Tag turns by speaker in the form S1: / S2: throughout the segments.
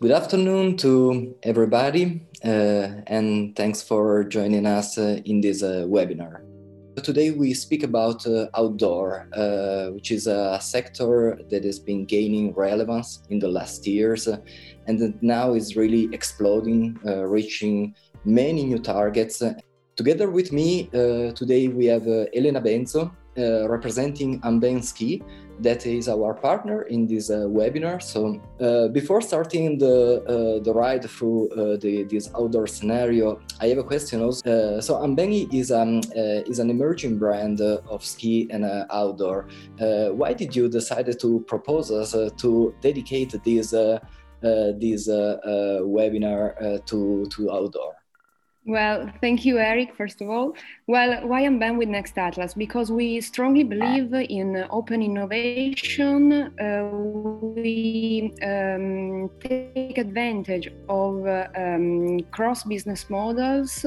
S1: Good afternoon to everybody, uh, and thanks for joining us uh, in this uh, webinar. Today we speak about uh, outdoor, uh, which is a sector that has been gaining relevance in the last years uh, and now is really exploding, reaching many new targets. Together with me today we have Elena Benzo, representing Amben Ski, that is our partner in this uh, webinar. So uh, before starting the uh, the ride through uh, the, this outdoor scenario, I have a question. Also. Uh, so Ambengi is um uh, is an emerging brand of ski and outdoor. why did you decide to propose us to dedicate this this webinar to to outdoor?
S2: Well, thank you, Eric, first of all. Well, why Amben with Next Atlas? Because we strongly believe in open innovation. Uh, we um, take advantage of uh, um, cross business models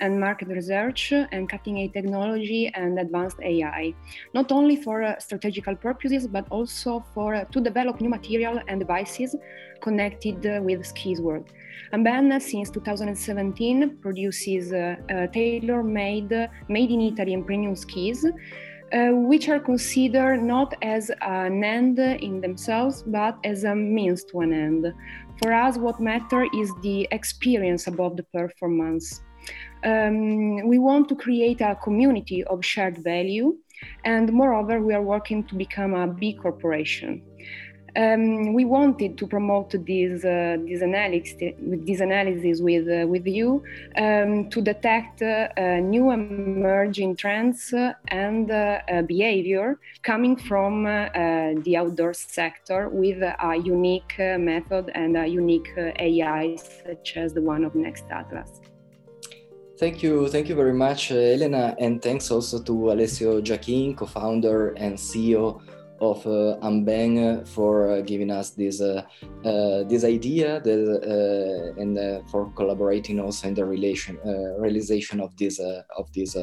S2: and market research and cutting edge technology and advanced AI, not only for uh, strategical purposes, but also for uh, to develop new material and devices connected with skis world. Amben, since 2017, produces uh, uh, tailor-made, made in Italy and premium skis, uh, which are considered not as an end in themselves, but as a means to an end. For us, what matters is the experience above the performance. Um, we want to create a community of shared value, and moreover, we are working to become a big corporation. Um, we wanted to promote this uh, this analysis this analysis with uh, with you um, to detect uh, new emerging trends and uh, behavior coming from uh, the outdoor sector with a unique uh, method and a unique AI such as the one of Next Atlas.
S1: Thank you, thank you very much, Elena, and thanks also to Alessio Giachin, co-founder and CEO of uh, Amben for uh, giving us this uh, uh this idea that, uh, and uh, for collaborating also in the relation realization of this of this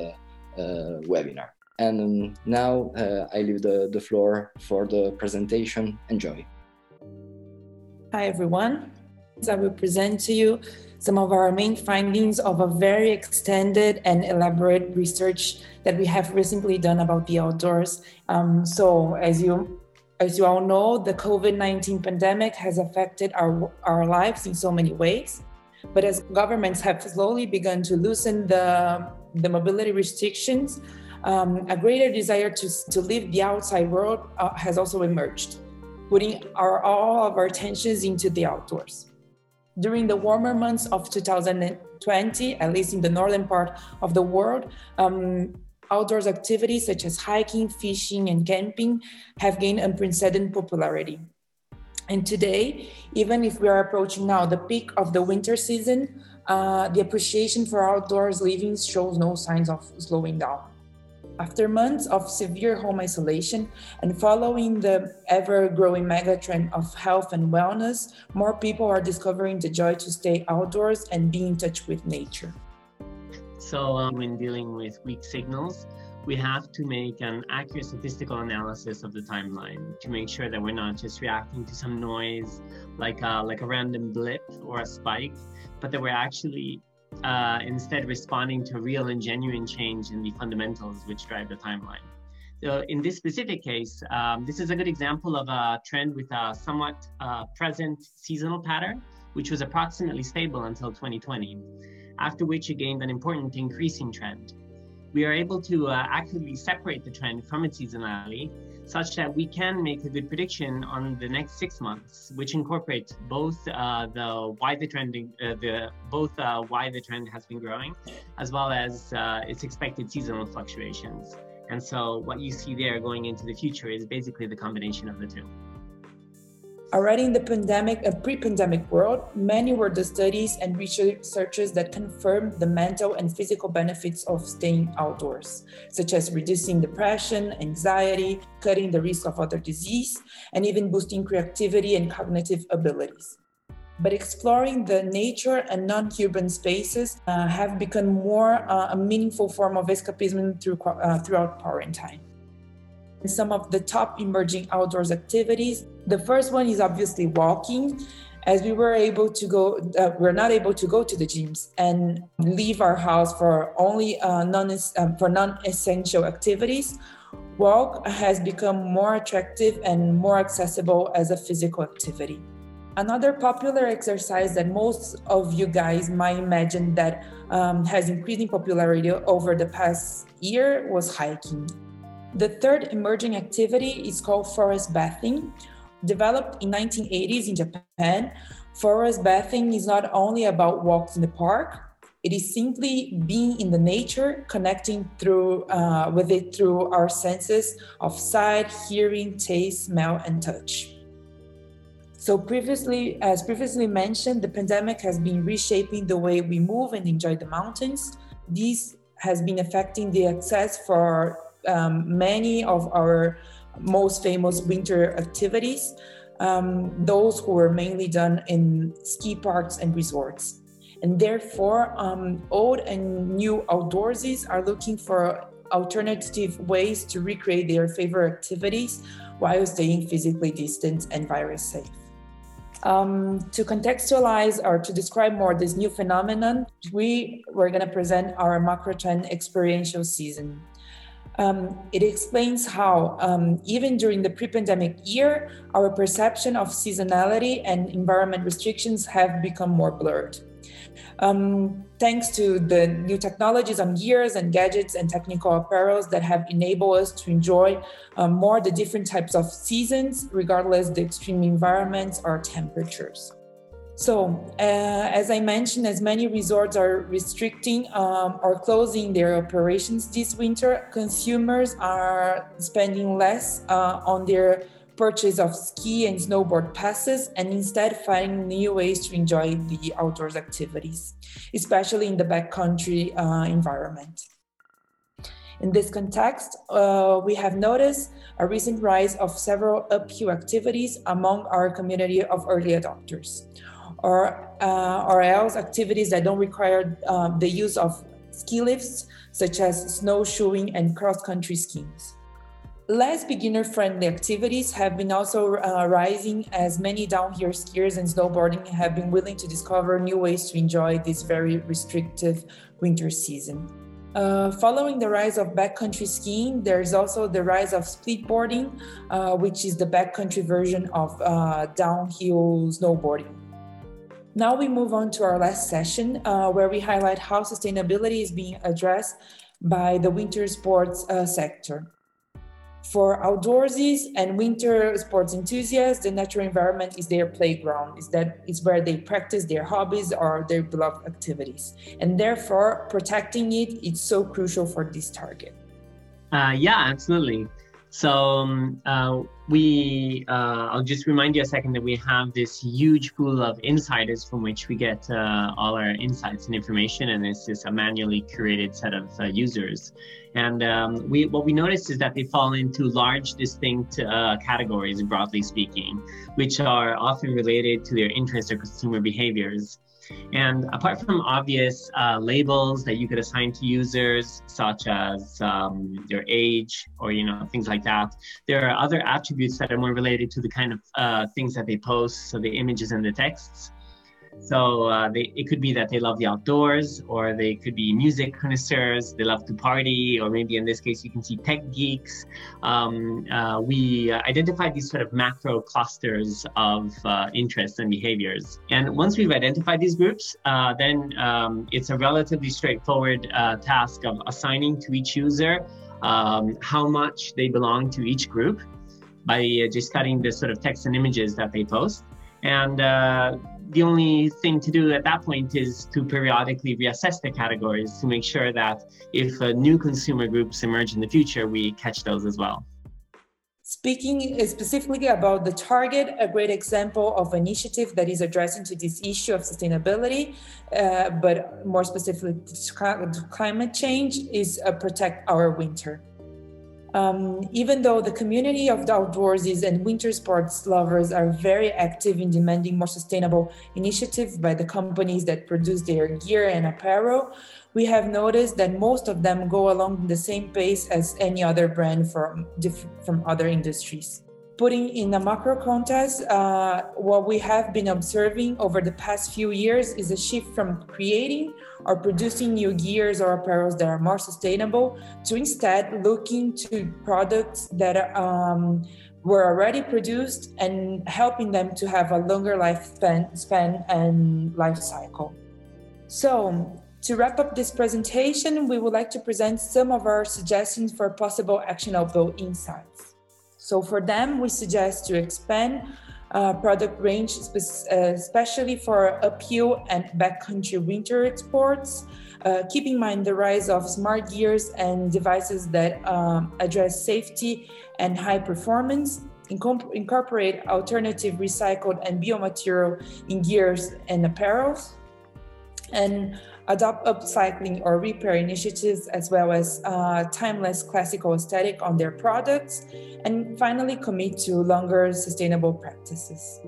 S1: webinar. And um, now I leave the, the floor for the presentation. Enjoy.
S3: Hi everyone. I will present to you some of our main findings of a very extended and elaborate research that we have recently done about the outdoors. Um, so, as you as you all know, the COVID 19 pandemic has affected our, our lives in so many ways. But as governments have slowly begun to loosen the, the mobility restrictions, um, a greater desire to, to leave the outside world uh, has also emerged, putting our, all of our attentions into the outdoors. During the warmer months of 2020, at least in the northern part of the world, um, outdoors activities such as hiking, fishing, and camping have gained unprecedented popularity. And today, even if we are approaching now the peak of the winter season, uh, the appreciation for outdoors living shows no signs of slowing down. After months of severe home isolation and following the ever growing megatrend of health and wellness, more people are discovering the joy to stay outdoors and be in touch with nature.
S4: So, um, when dealing with weak signals, we have to make an accurate statistical analysis of the timeline to make sure that we're not just reacting to some noise like a, like a random blip or a spike, but that we're actually uh, instead responding to real and genuine change in the fundamentals which drive the timeline. So in this specific case, um, this is a good example of a trend with a somewhat uh, present seasonal pattern, which was approximately stable until 2020, after which it gained an important increasing trend. We are able to uh, accurately separate the trend from its seasonality such that we can make a good prediction on the next six months, which incorporates both uh, the why the trending, uh, the both uh, why the trend has been growing, as well as uh, its expected seasonal fluctuations. And so, what you see there going into the future is basically the combination of the two.
S3: Already in the pandemic, a pre-pandemic world, many were the studies and researchers that confirmed the mental and physical benefits of staying outdoors, such as reducing depression, anxiety, cutting the risk of other disease, and even boosting creativity and cognitive abilities. But exploring the nature and non-urban spaces uh, have become more uh, a meaningful form of escapism through, uh, throughout quarantine some of the top emerging outdoors activities. The first one is obviously walking. as we were able to go, uh, we're not able to go to the gyms and leave our house for only uh, non um, for non-essential activities. Walk has become more attractive and more accessible as a physical activity. Another popular exercise that most of you guys might imagine that um, has increasing popularity over the past year was hiking. The third emerging activity is called forest bathing, Developed in 1980s in Japan, forest bathing is not only about walks in the park, it is simply being in the nature, connecting through uh, with it through our senses of sight, hearing, taste, smell, and touch. So previously, as previously mentioned, the pandemic has been reshaping the way we move and enjoy the mountains. This has been affecting the access for um, many of our most famous winter activities, um, those who were mainly done in ski parks and resorts. And therefore, um, old and new outdoorsies are looking for alternative ways to recreate their favorite activities while staying physically distant and virus safe. Um, to contextualize or to describe more this new phenomenon, we were going to present our macro trend experiential season. Um, it explains how, um, even during the pre pandemic year, our perception of seasonality and environment restrictions have become more blurred. Um, thanks to the new technologies on gears and gadgets and technical apparels that have enabled us to enjoy um, more the different types of seasons, regardless the extreme environments or temperatures. So, uh, as I mentioned, as many resorts are restricting um, or closing their operations this winter, consumers are spending less uh, on their purchase of ski and snowboard passes and instead finding new ways to enjoy the outdoors activities, especially in the backcountry uh, environment. In this context, uh, we have noticed a recent rise of several uphill activities among our community of early adopters or, uh, or else activities that don't require um, the use of ski lifts, such as snowshoeing and cross-country skiing. Less beginner-friendly activities have been also uh, rising as many downhill skiers and snowboarding have been willing to discover new ways to enjoy this very restrictive winter season. Uh, following the rise of backcountry skiing, there's also the rise of splitboarding, uh, which is the backcountry version of uh, downhill snowboarding. Now we move on to our last session uh, where we highlight how sustainability is being addressed by the winter sports uh, sector. For outdoorsies and winter sports enthusiasts, the natural environment is their playground. Is that is where they practice their hobbies or their beloved activities, and therefore protecting it is so crucial for this target.
S4: Uh, yeah, absolutely. So um, uh, we, uh, I'll just remind you a second that we have this huge pool of insiders from which we get uh, all our insights and information, and it's just a manually curated set of uh, users. And um, we, what we noticed is that they fall into large, distinct uh, categories, broadly speaking, which are often related to their interests or consumer behaviors. And apart from obvious uh, labels that you could assign to users, such as um, their age or you know things like that, there are other attributes that are more related to the kind of uh, things that they post, so the images and the texts. So uh, they, it could be that they love the outdoors, or they could be music connoisseurs. They love to party, or maybe in this case, you can see tech geeks. Um, uh, we identified these sort of macro clusters of uh, interests and behaviors. And once we've identified these groups, uh, then um, it's a relatively straightforward uh, task of assigning to each user um, how much they belong to each group by uh, just studying the sort of text and images that they post. And the only thing to do at that point is to periodically reassess the categories to make sure that if uh, new consumer groups emerge in the future, we catch those as well.
S3: Speaking specifically about the target, a great example of initiative that is addressing to this issue of sustainability, uh, but more specifically to climate change, is uh, Protect Our Winter. Um, even though the community of the outdoorsy and winter sports lovers are very active in demanding more sustainable initiatives by the companies that produce their gear and apparel, we have noticed that most of them go along the same pace as any other brand from, from other industries. Putting in a macro context, uh, what we have been observing over the past few years is a shift from creating or producing new gears or apparels that are more sustainable to instead looking to products that um, were already produced and helping them to have a longer lifespan span and life cycle. So, to wrap up this presentation, we would like to present some of our suggestions for possible actionable insights. So for them, we suggest to expand uh, product range, uh, especially for uphill and backcountry winter sports. Uh, keep in mind the rise of smart gears and devices that um, address safety and high performance. incorporate alternative recycled and biomaterial in gears and apparels. And adopt upcycling or repair initiatives, as well as uh, timeless classical aesthetic on their products, and finally commit to longer sustainable practices.